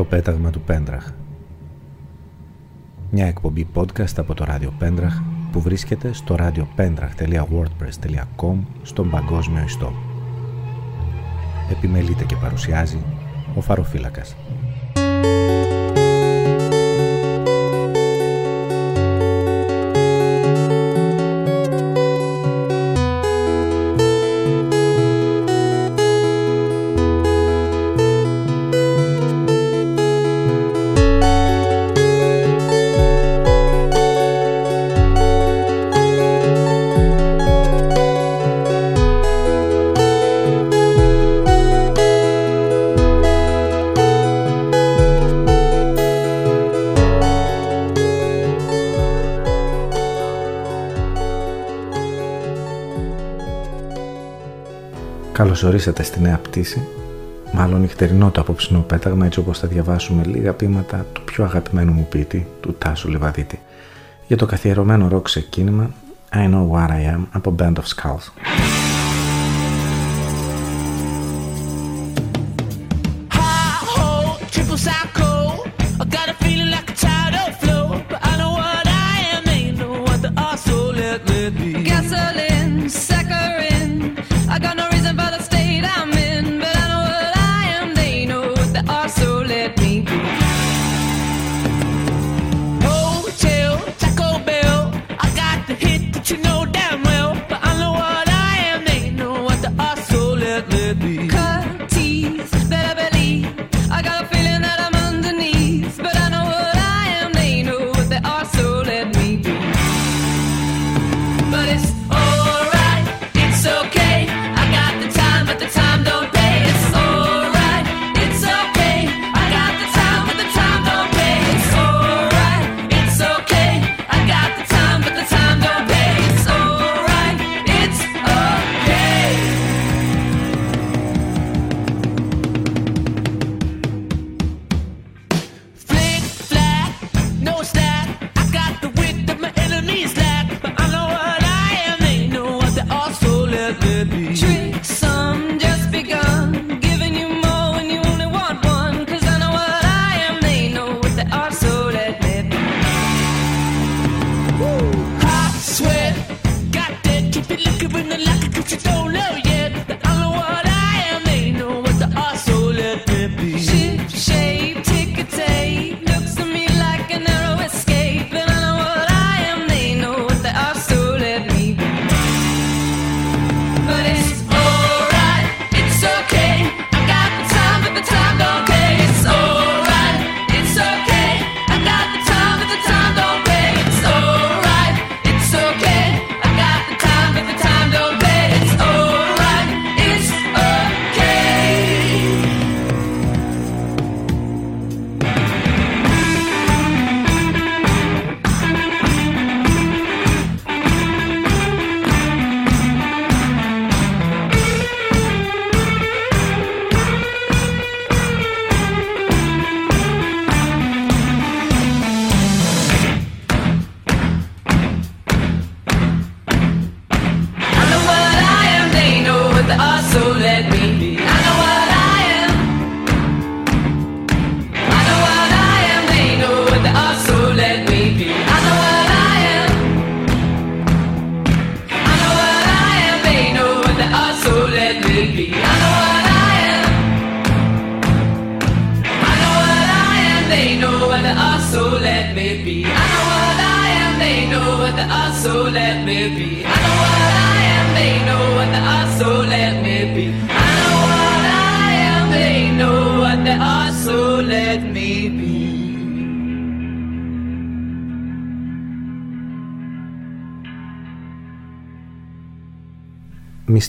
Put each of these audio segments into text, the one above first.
Το πέταγμα του Πέντραχ Μια εκπομπή podcast από το ράδιο Πέντραχ που βρίσκεται στο radiopendrach.wordpress.com στον παγκόσμιο ιστό. Επιμελείται και παρουσιάζει ο Φαροφύλακας. Καλώς ορίσατε στη νέα πτήση, μάλλον νυχτερινό το απόψινό πέταγμα έτσι όπως θα διαβάσουμε λίγα ποίηματα του πιο αγαπημένου μου ποιητή, του Τάσου Λιβαδίτη, για το καθιερωμένο ροκ ξεκίνημα I Know What I Am από Band of Skulls.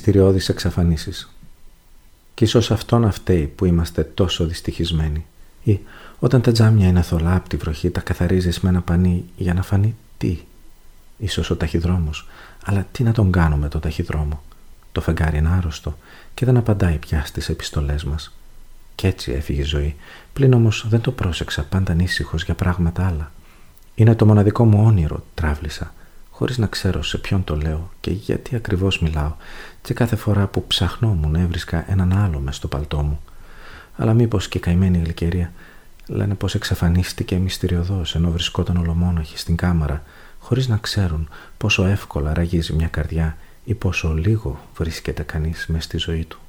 Μυστηριώδεις εξαφανίσεις. Κι ίσως αυτό να φταίει που είμαστε τόσο δυστυχισμένοι. Ή όταν τα τζάμια είναι θολά από τη βροχή τα καθαρίζεις με ένα πανί για να φανεί τι. Ίσως ο ταχυδρόμος. Αλλά τι να τον κάνουμε το ταχυδρόμο; Το φεγγάρι είναι άρρωστο και δεν απαντάει πια στις επιστολές μας. Κι έτσι έφυγε η ζωή. Πλην όμως δεν το πρόσεξα πάντα ανήσυχος για πράγματα άλλα. Είναι το μοναδικό μου όνειρο, τράβλησα χωρίς να ξέρω σε ποιον το λέω και γιατί ακριβώς μιλάω και κάθε φορά που ψαχνόμουν έβρισκα έναν άλλο μες στο παλτό μου. Αλλά μήπως και καημένη γλυκερία Λένε πως εξαφανίστηκε μυστηριωδώς ενώ βρισκόταν ολομόναχη στην κάμαρα χωρίς να ξέρουν πόσο εύκολα ραγίζει μια καρδιά ή πόσο λίγο βρίσκεται κανείς μες στη ζωή του.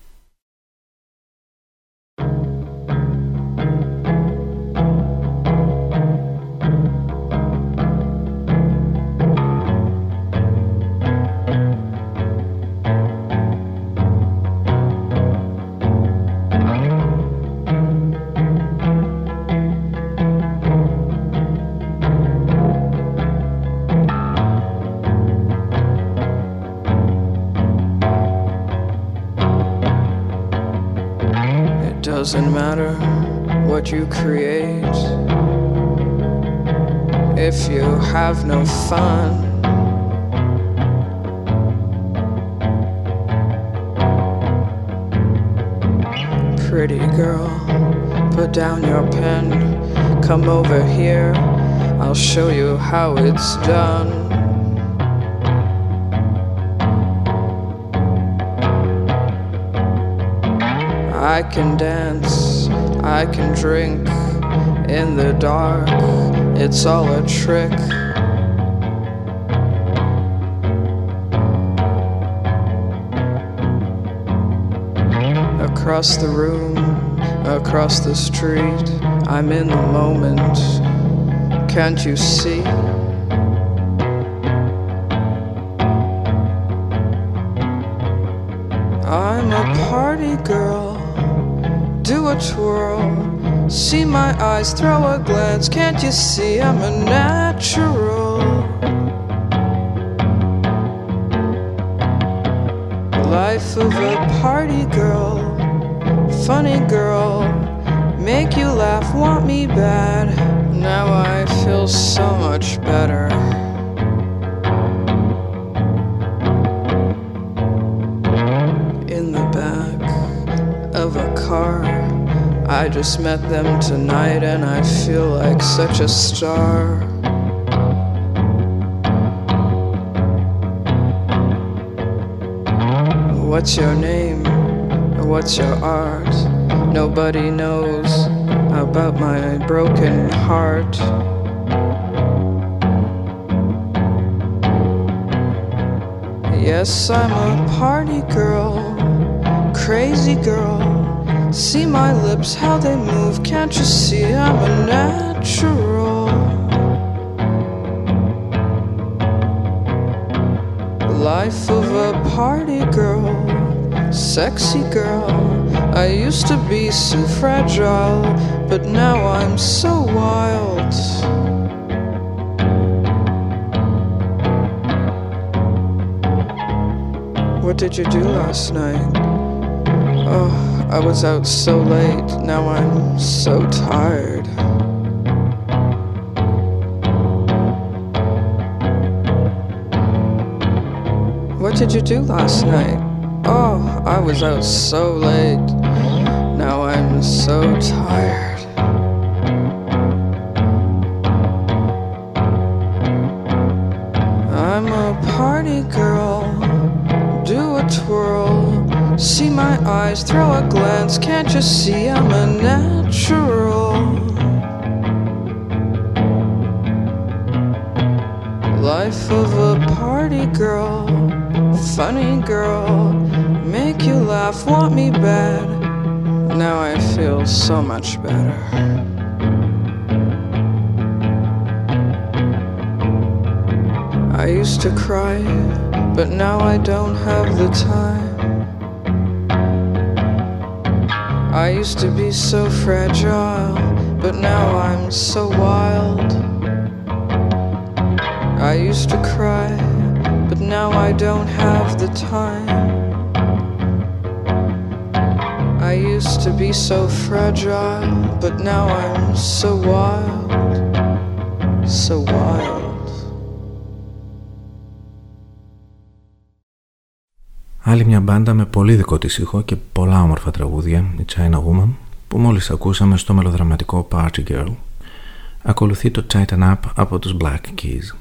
Doesn't matter what you create if you have no fun. Pretty girl, put down your pen, come over here, I'll show you how it's done. I can dance, I can drink in the dark, it's all a trick. Across the room, across the street, I'm in the moment. Can't you see? Twirl. See my eyes, throw a glance. Can't you see I'm a natural? Life of a party girl, funny girl, make you laugh, want me bad. Now I feel so much better. Just met them tonight and I feel like such a star. What's your name? What's your art? Nobody knows about my broken heart. Yes, I'm a party girl, crazy girl. See my lips, how they move. Can't you see I'm a natural? Life of a party girl, sexy girl. I used to be so fragile, but now I'm so wild. What did you do last night? Oh. I was out so late, now I'm so tired. What did you do last night? Oh, I was out so late, now I'm so tired. Can't you see I'm a natural? Life of a party girl, funny girl, make you laugh, want me bad. Now I feel so much better. I used to cry, but now I don't have the time. I used to be so fragile, but now I'm so wild. I used to cry, but now I don't have the time. I used to be so fragile, but now I'm so wild, so wild. Άλλη μια μπάντα με πολύ δικό της ήχο και πολλά όμορφα τραγούδια, η China Woman, που μόλις ακούσαμε στο μελοδραματικό Party Girl. Ακολουθεί το Tighten Up από τους Black Keys.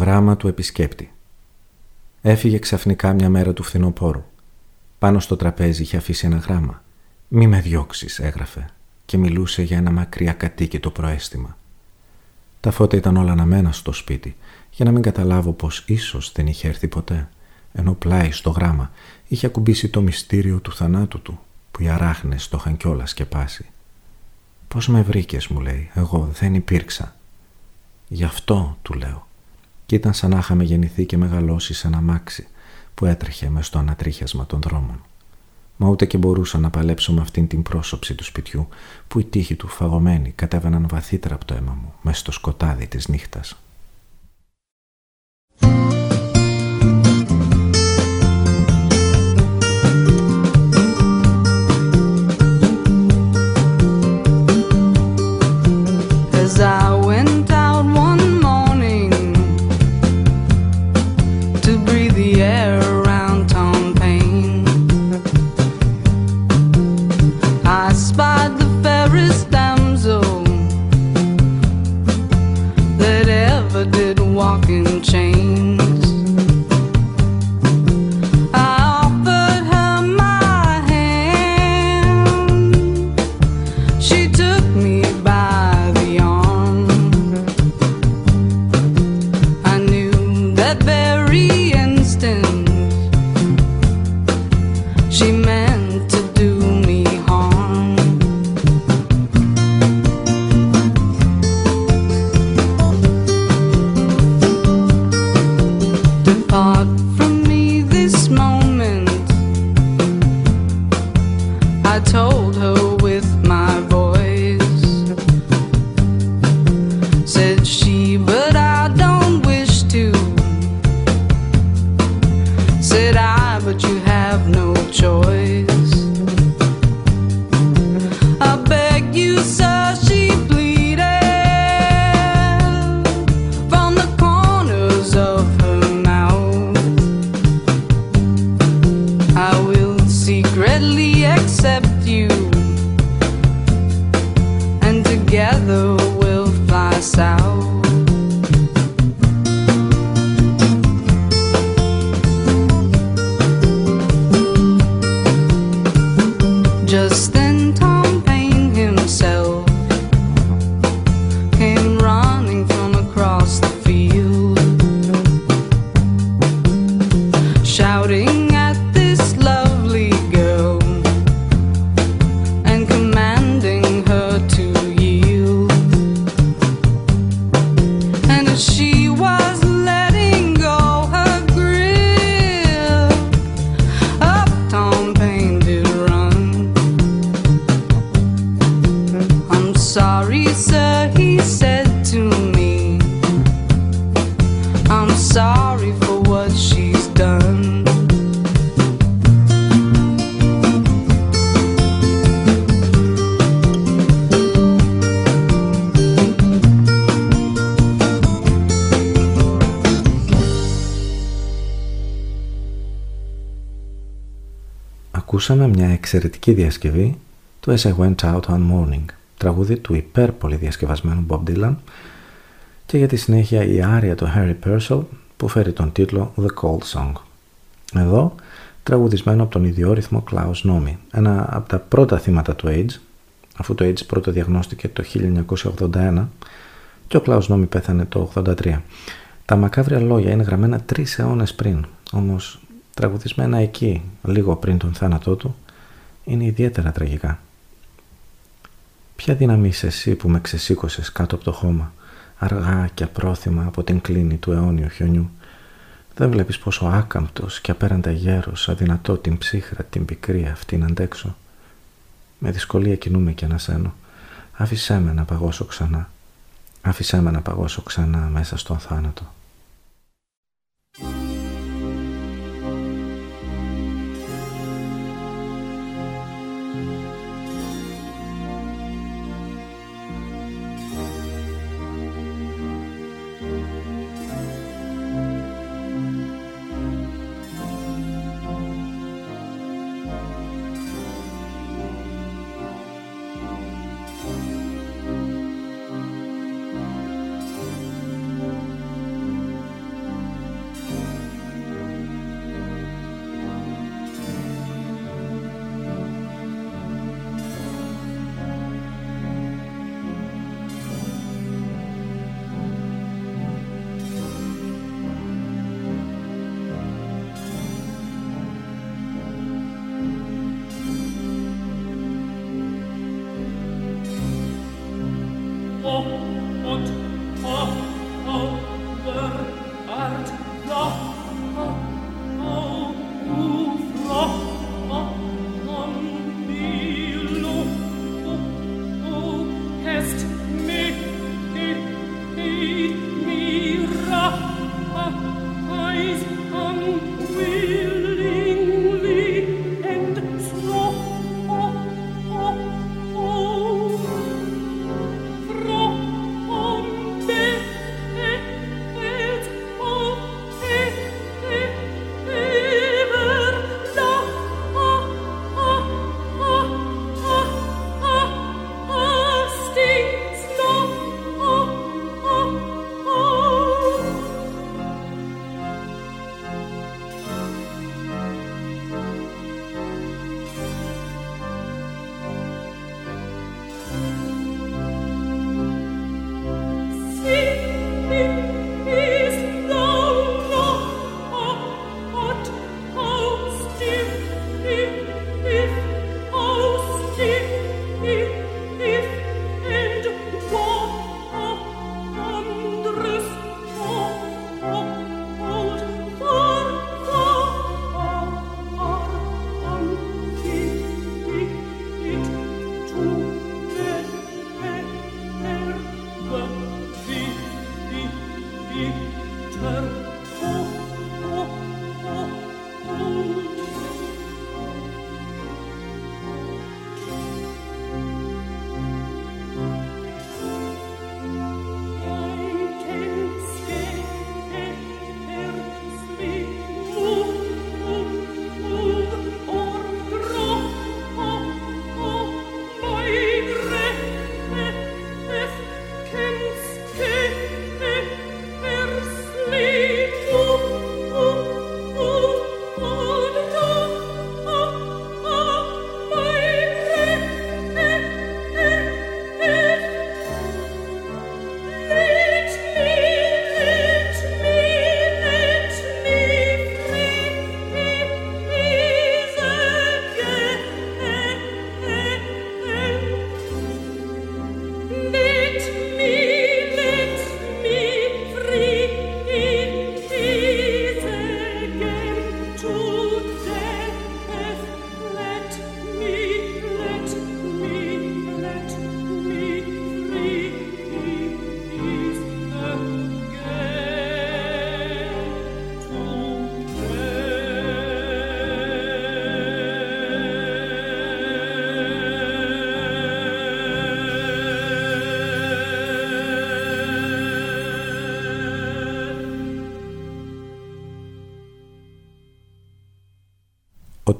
Γράμμα του επισκέπτη. Έφυγε ξαφνικά μια μέρα του φθινοπόρου. Πάνω στο τραπέζι είχε αφήσει ένα γράμμα. «Μη με διώξεις», έγραφε και μιλούσε για ένα μακριά κατοίκητο προέστημα. Τα φώτα ήταν όλα αναμένα στο σπίτι για να μην καταλάβω πως ίσως δεν είχε έρθει ποτέ ενώ πλάι στο γράμμα είχε ακουμπήσει το μυστήριο του θανάτου του που οι αράχνες το είχαν κιόλας σκεπάσει. «Πώς με βρήκες» μου λέει, «εγώ δεν υπήρξα». «Γι' αυτό» του λέω και ήταν σαν να είχαμε γεννηθεί και μεγαλώσει σε ένα μάξι που έτρεχε μες στο ανατρίχιασμα των δρόμων. Μα ούτε και μπορούσα να παλέψω με αυτήν την πρόσωψη του σπιτιού που οι τείχοι του φαγωμένοι κατέβαιναν βαθύτερα από το αίμα μου μέσα στο σκοτάδι της νύχτας. Ακούσαμε μια εξαιρετική διασκευή του As I Went Out One Morning, τραγούδι του υπέρ διασκευασμένου Bob Dylan και για τη συνέχεια η άρια του Harry Purcell που φέρει τον τίτλο The Cold Song. Εδώ τραγουδισμένο από τον ιδιόρυθμο Klaus Nomi, ένα από τα πρώτα θύματα του AIDS, αφού το AIDS πρώτο διαγνώστηκε το 1981 και ο Klaus Nomi πέθανε το 1983. Τα μακάβρια λόγια είναι γραμμένα τρεις αιώνες πριν, όμως τραγουδισμένα εκεί, λίγο πριν τον θάνατό του, είναι ιδιαίτερα τραγικά. Ποια δύναμη είσαι εσύ που με ξεσήκωσες κάτω από το χώμα, αργά και απρόθυμα από την κλίνη του αιώνιου χιονιού; Δεν βλέπεις πόσο άκαμπτος και απέραντα γέρος αδυνατό την ψύχρα την πικρή αυτή να αντέξω; Με δυσκολία κινούμε και ανασένω. Άφησέ με να παγώσω ξανά. Άφησέ με να παγώσω ξανά μέσα στον θάνατο.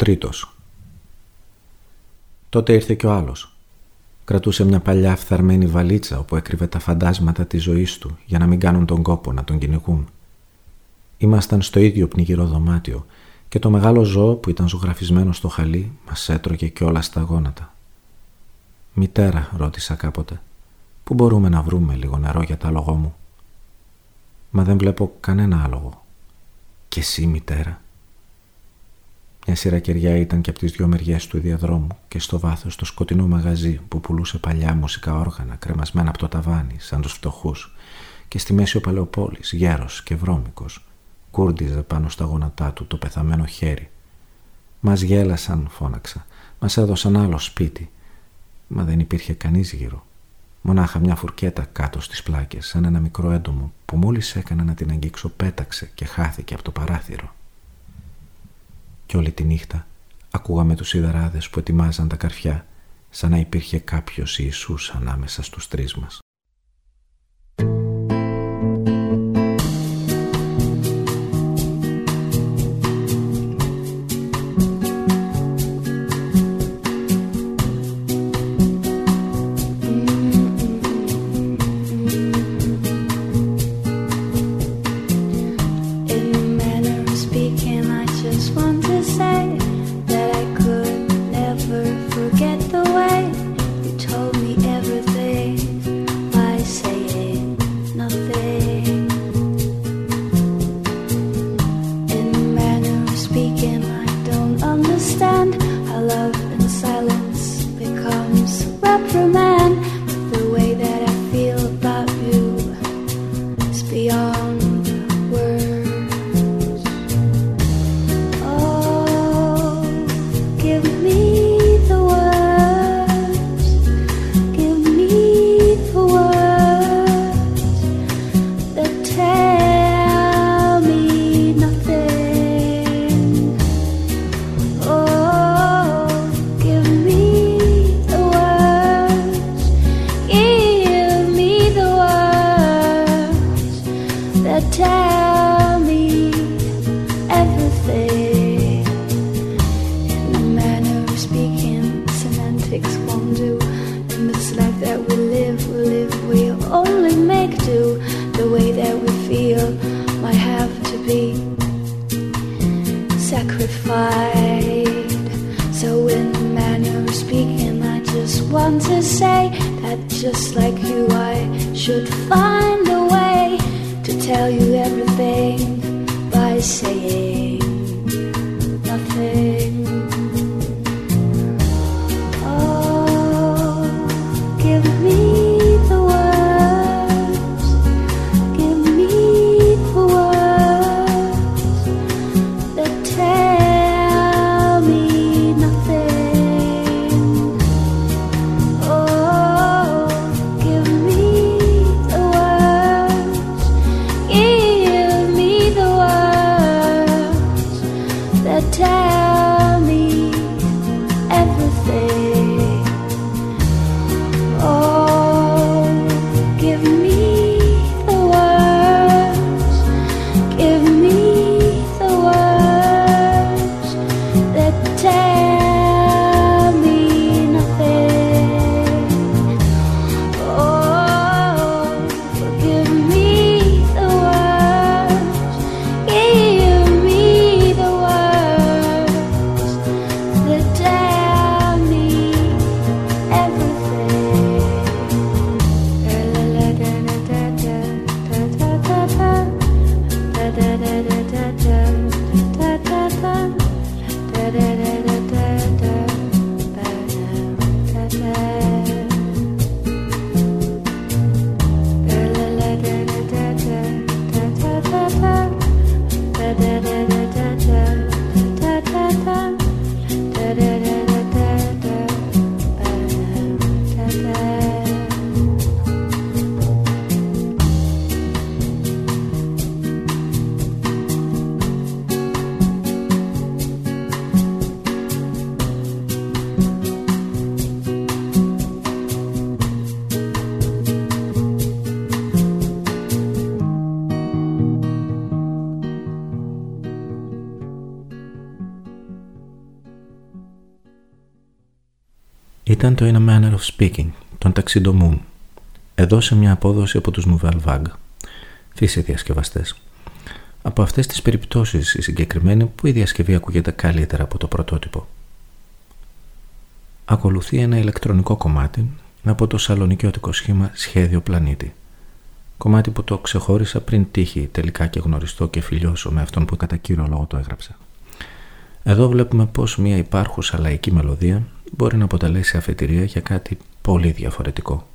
Τρίτος. Τότε ήρθε και ο άλλος. Κρατούσε μια παλιά φθαρμένη βαλίτσα όπου έκρυβε τα φαντάσματα της ζωής του για να μην κάνουν τον κόπο να τον κυνηγούν. Ήμασταν στο ίδιο πνιγυρό δωμάτιο και το μεγάλο ζώο που ήταν ζωγραφισμένο στο χαλί μας έτρωγε κιόλα στα γόνατα. «Μητέρα», ρώτησα κάποτε, «πού μπορούμε να βρούμε λίγο νερό για τα άλογο μου» «Μα δεν βλέπω κανένα άλογο». «Και εσύ, μητέρα», μια σειρά κεριά ήταν και από τις δυο μεριές του διαδρόμου και στο βάθος το σκοτεινό μαγαζί που πουλούσε παλιά μουσικά όργανα κρεμασμένα από το ταβάνι, σαν τους φτωχούς, και στη μέση ο Παλαιοπόλης, γέρος και βρώμικος, κούρντιζε πάνω στα γόνατά του το πεθαμένο χέρι. Μας γέλασαν, φώναξα. Μας έδωσαν άλλο σπίτι. Μα δεν υπήρχε κανείς γύρω. Μονάχα μια φουρκέτα κάτω στις πλάκες, σαν ένα μικρό έντομο που μόλις έκανα να την αγγίξω πέταξε και χάθηκε από το παράθυρο και όλη τη νύχτα ακούγαμε τους σιδεράδες που ετοιμάζαν τα καρφιά σαν να υπήρχε κάποιος Ιησούς ανάμεσα στους τρεις μας. Ήταν το In a Manner of Speaking, των Tuxedo Moon. Εδώ σε μια απόδοση από τους Nouvelle Vague. Φύση διασκευαστές. Από αυτές τις περιπτώσεις η συγκεκριμένη που η διασκευή ακούγεται καλύτερα από το πρωτότυπο. Ακολουθεί ένα ηλεκτρονικό κομμάτι από το σαλονικιώτικο σχήμα Σχέδιο Πλανήτη. Κομμάτι που το ξεχώρισα πριν τύχει τελικά και γνωριστώ και φιλιώσω με αυτόν που κατά κύριο λόγο το έγραψα. Εδώ βλέπουμε πως μια υπάρχουσα λαϊκή μελωδία μπορεί να αποτελέσει αφετηρία για κάτι πολύ διαφορετικό.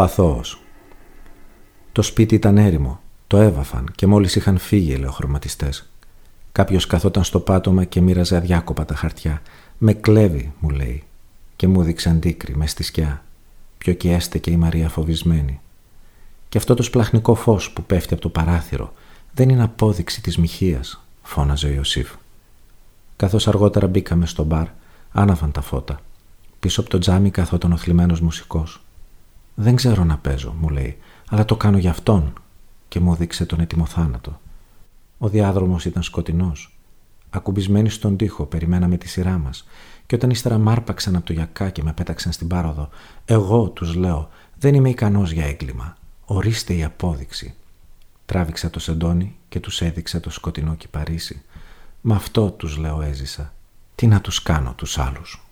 Ο αθώος. Το σπίτι ήταν έρημο. Το έβαφαν και μόλις είχαν φύγει οι ελαιοχρωματιστές. Κάποιος καθόταν στο πάτωμα και μοίραζε αδιάκοπα τα χαρτιά. «Με κλέβει», μου λέει. Και μου δείξε αντίκρι μες στη σκιά. Πιο και έστεκε η Μαρία φοβισμένη. Και αυτό το σπλαχνικό φως που πέφτει από το παράθυρο δεν είναι απόδειξη της μοιχείας, φώναζε ο Ιωσήφ. Καθώς αργότερα μπήκαμε στο μπαρ, άναβαν τα φώτα. Πίσω από το τζάμι καθόταν ο θλιμμένος μουσικός. «Δεν ξέρω να παίζω», μου λέει, «αλλά το κάνω για αυτόν» και μου δείξε τον έτοιμο θάνατο. Ο διάδρομος ήταν σκοτεινός. Ακουμπισμένοι στον τοίχο, περιμέναμε τη σειρά μας. Και όταν ύστερα μάρπαξαν από το γιακά και με πέταξαν στην πάροδο, εγώ τους λέω: Δεν είμαι ικανός για έγκλημα. Ορίστε η απόδειξη. Τράβηξα το σεντόνι και τους έδειξα το σκοτεινό κυπαρίσι. Μα αυτό τους λέω έζησα. Τι να τους κάνω τους άλλους.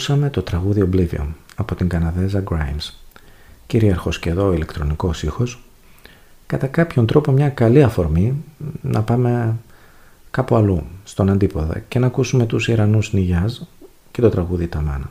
Ακούσαμε το τραγούδι Oblivion από την Καναδέζα Grimes. Κυρίαρχος και εδώ ηλεκτρονικός ήχος. Κατά κάποιον τρόπο μια καλή αφορμή να πάμε κάπου αλλού, στον αντίποδα και να ακούσουμε τους Ιρανούς Νιγιάζ και το τραγούδι Ταμάνα.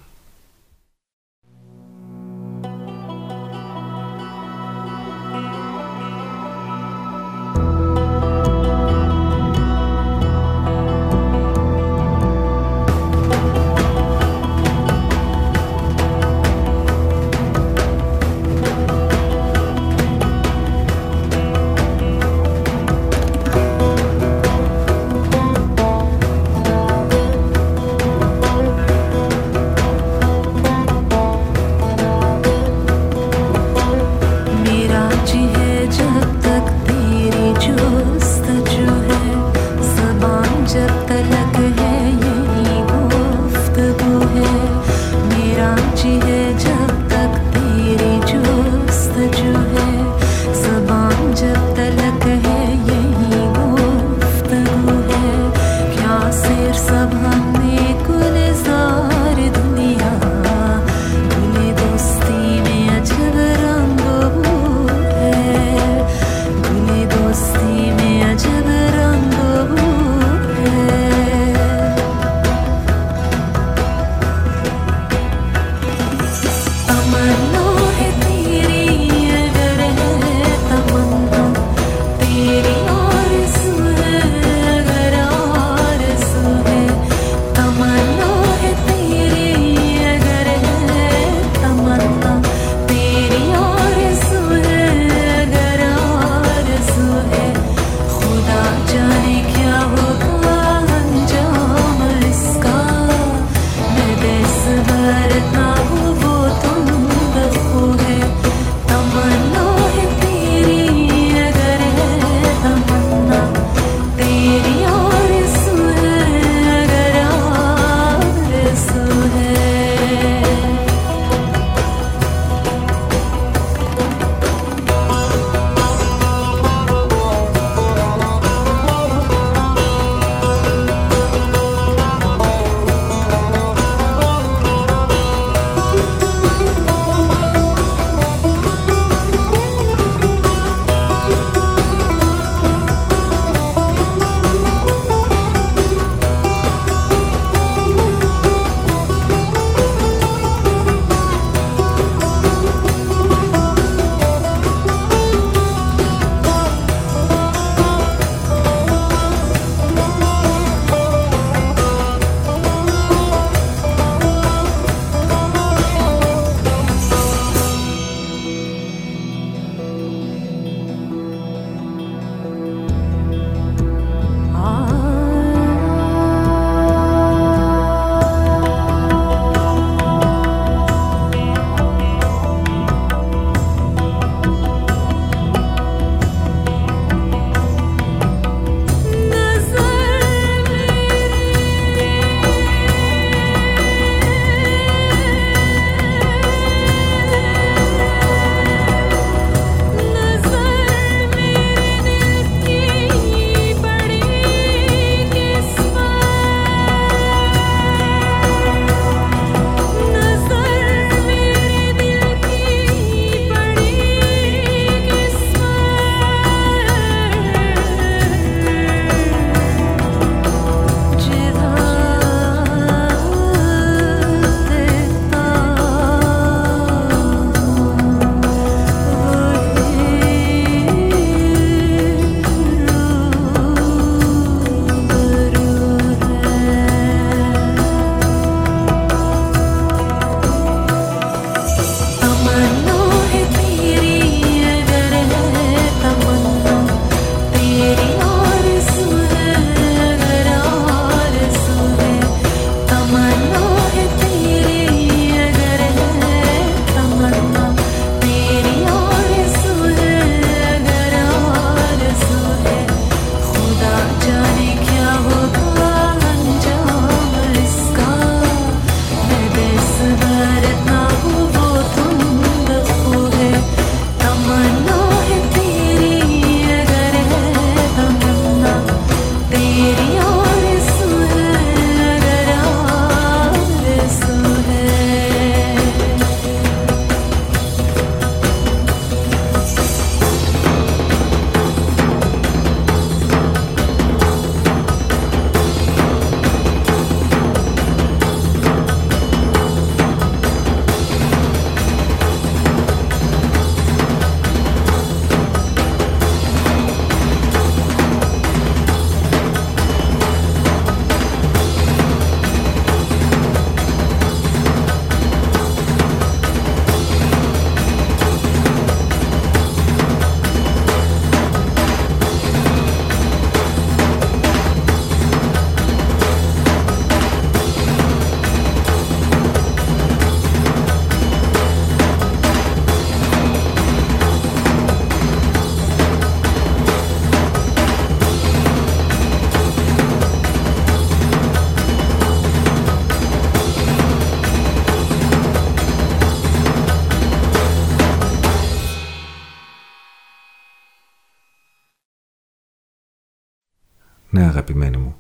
Αγαπημένη μου.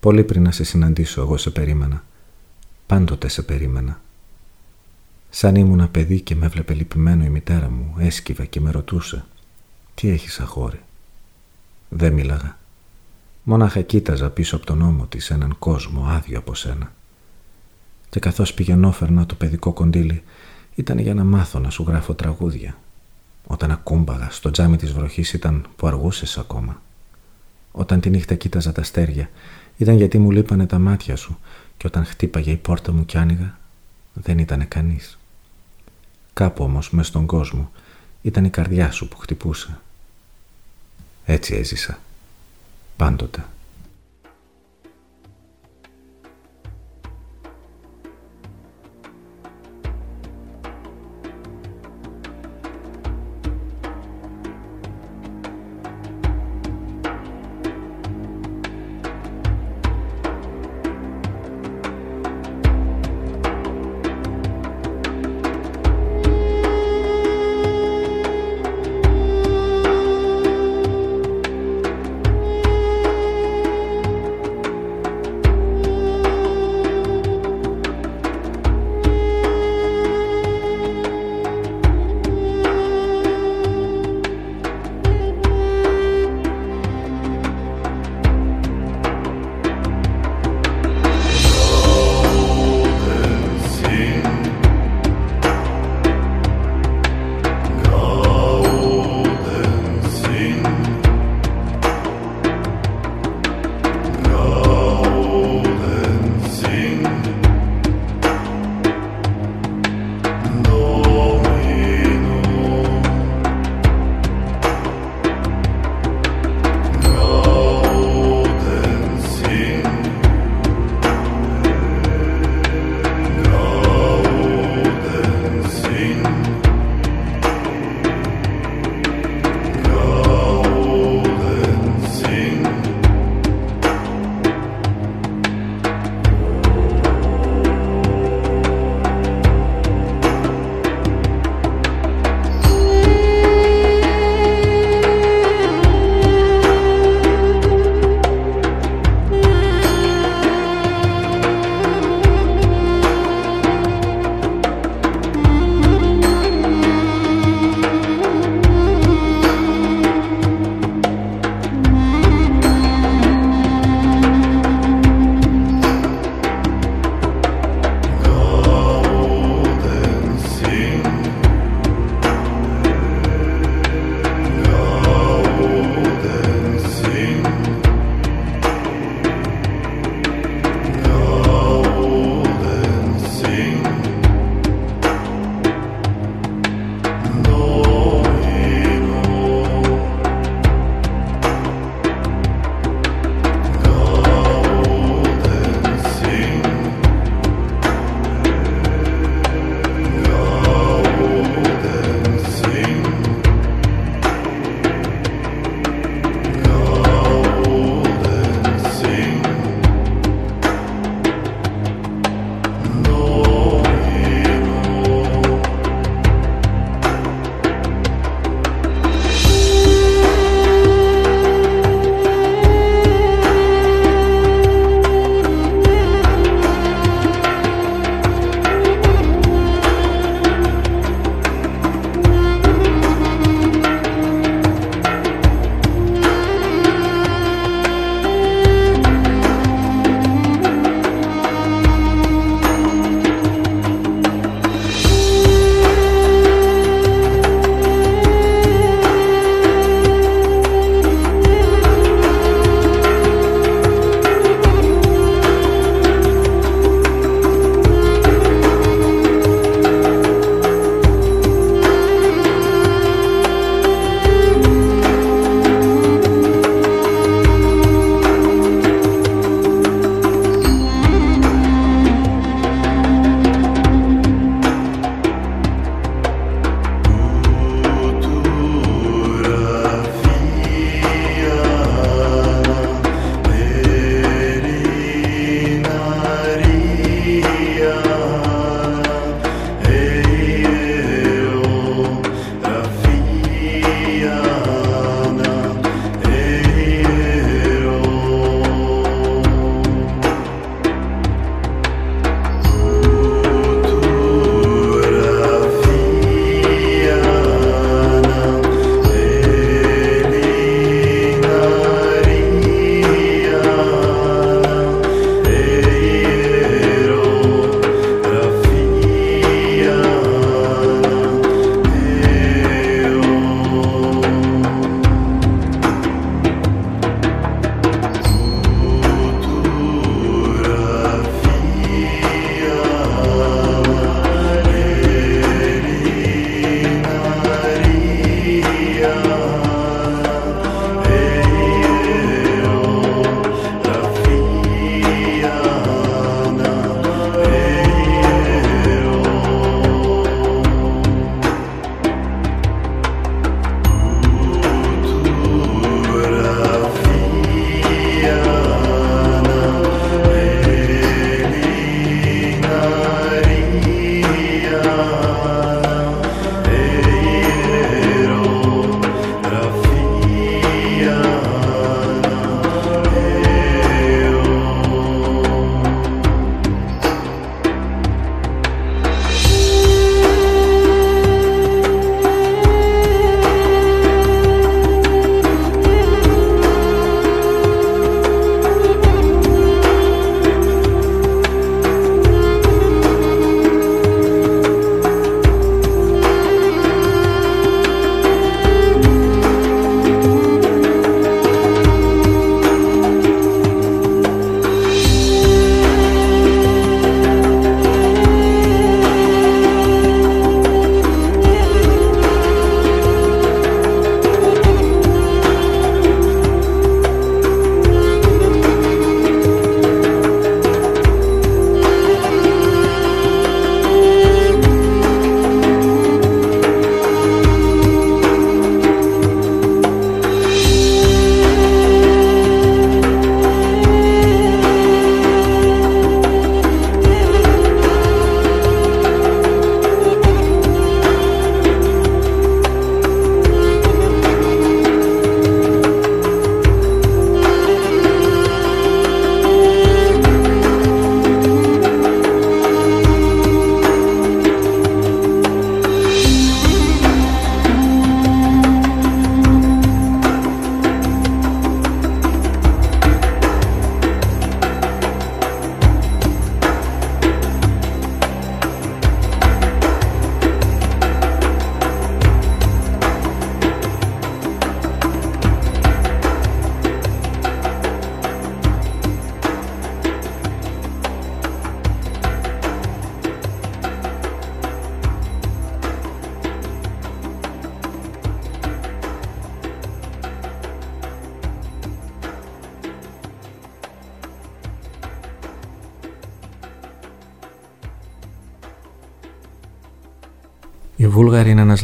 Πολύ πριν να σε συναντήσω, εγώ σε περίμενα. Πάντοτε σε περίμενα. Σαν ήμουν παιδί και με έβλεπε λυπημένο η μητέρα μου, έσκυβε και με ρωτούσε «Τι έχεις αγόρι» Δεν μίλαγα. Μόναχα κοίταζα πίσω από τον ώμο της έναν κόσμο άδειο από σένα. Και καθώς πηγαινόφερνα το παιδικό κοντίλι ήταν για να μάθω να σου γράφω τραγούδια. Όταν ακούμπαγα στο τζάμι της βροχής ήταν που αργούσες ακόμα. Όταν τη νύχτα κοίταζα τα αστέρια ήταν γιατί μου λείπανε τα μάτια σου και όταν χτύπαγε η πόρτα μου κι άνοιγα δεν ήταν κανείς. Κάπου όμως μες στον κόσμο ήταν η καρδιά σου που χτυπούσε. Έτσι έζησα. Πάντοτε.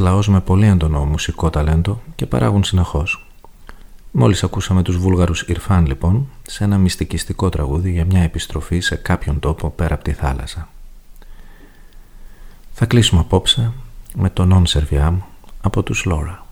Λαός με πολύ έντονο μουσικό ταλέντο και παράγουν συνεχώς. Μόλις ακούσαμε τους Βούλγαρους Ιρφάν λοιπόν σε ένα μυστικιστικό τραγούδι για μια επιστροφή σε κάποιον τόπο πέρα από τη θάλασσα. Θα κλείσουμε απόψε με το «Non Serviam» από τους Λόρα.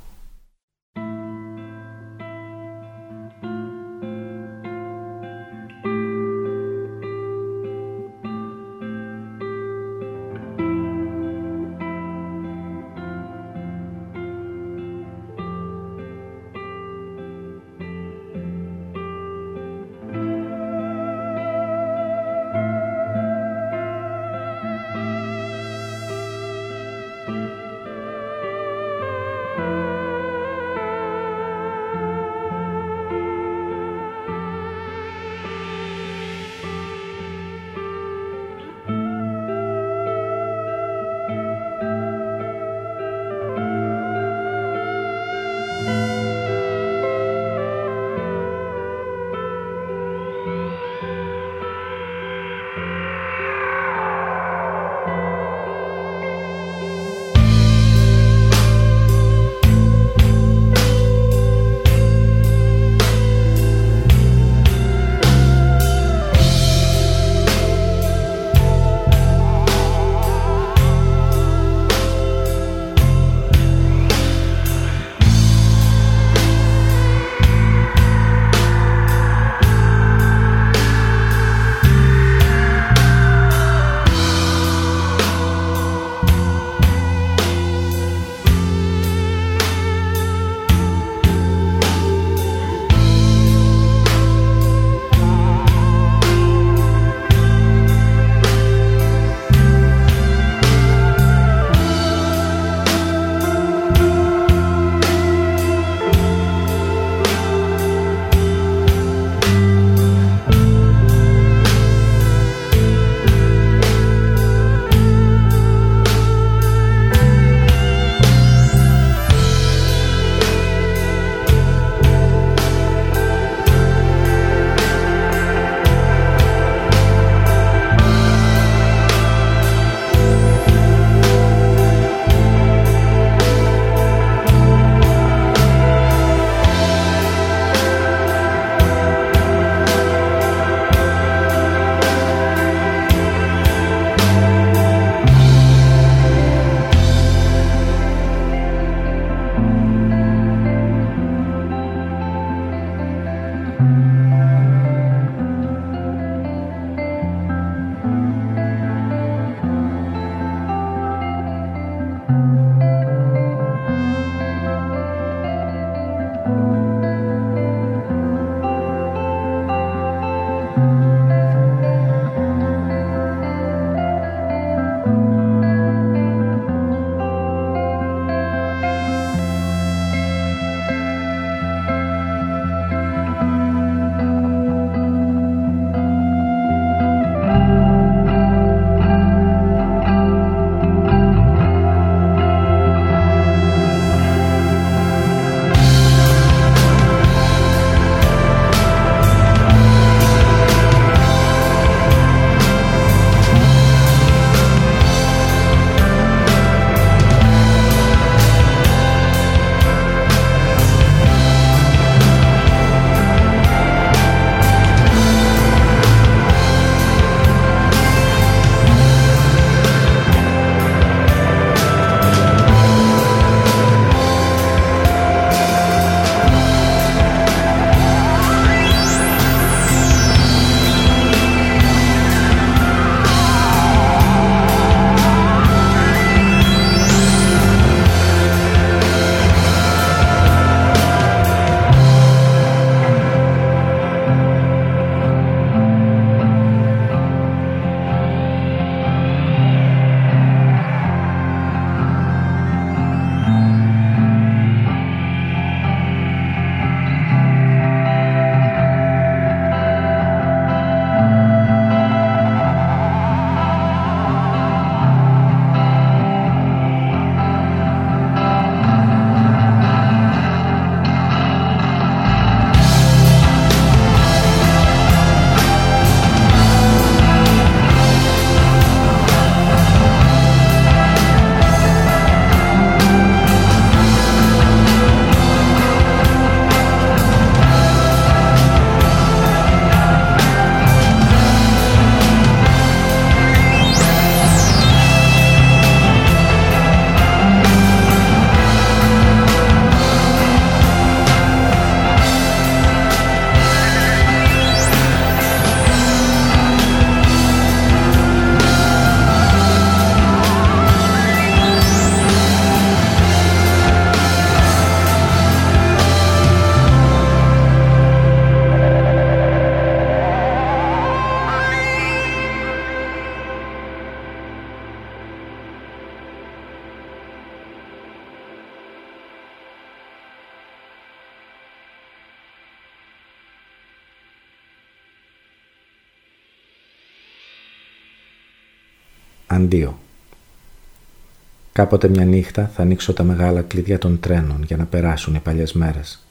Κάποτε μια νύχτα θα ανοίξω τα μεγάλα κλειδιά των τρένων για να περάσουν οι παλιές μέρες.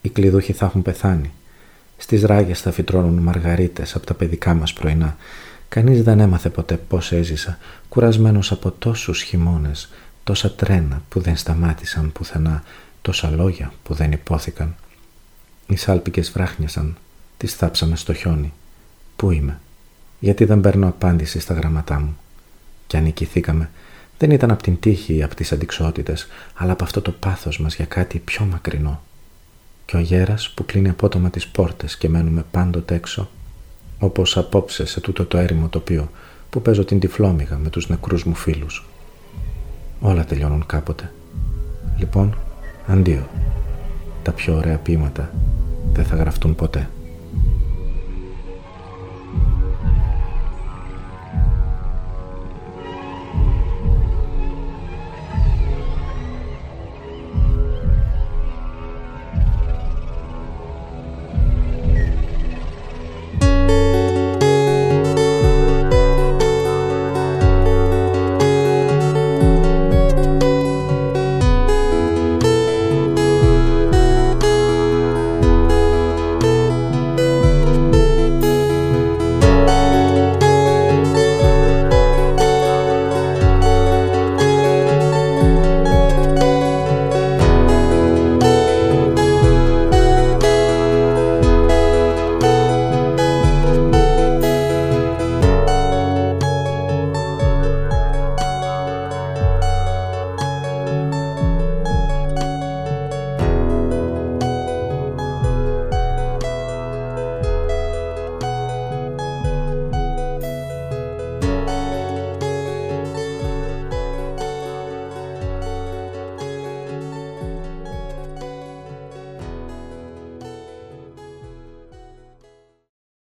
Οι κλειδούχοι θα έχουν πεθάνει. Στις ράγες θα φυτρώνουν μαργαρίτες από τα παιδικά μας πρωινά. Κανείς δεν έμαθε ποτέ πώς έζησα, κουρασμένος από τόσους χειμώνες, τόσα τρένα που δεν σταμάτησαν πουθενά, τόσα λόγια που δεν υπόθηκαν. Οι σάλπικες βράχνιασαν, τις θάψαμε στο χιόνι. Πού είμαι, γιατί δεν παίρνω απάντηση στα γραμματά μου; Κι αν νικηθήκαμε, δεν ήταν από την τύχη ή από τις αντικσότητες, αλλά από αυτό το πάθος μας για κάτι πιο μακρινό. Και ο γέρας που κλείνει απότομα τις πόρτες και μένουμε πάντοτε έξω, όπως απόψε σε τούτο το έρημο τοπίο που παίζω την τυφλόμυγα με τους νεκρούς μου φίλους. Όλα τελειώνουν κάποτε. Λοιπόν, αντίο. Τα πιο ωραία ποίηματα δεν θα γραφτούν ποτέ.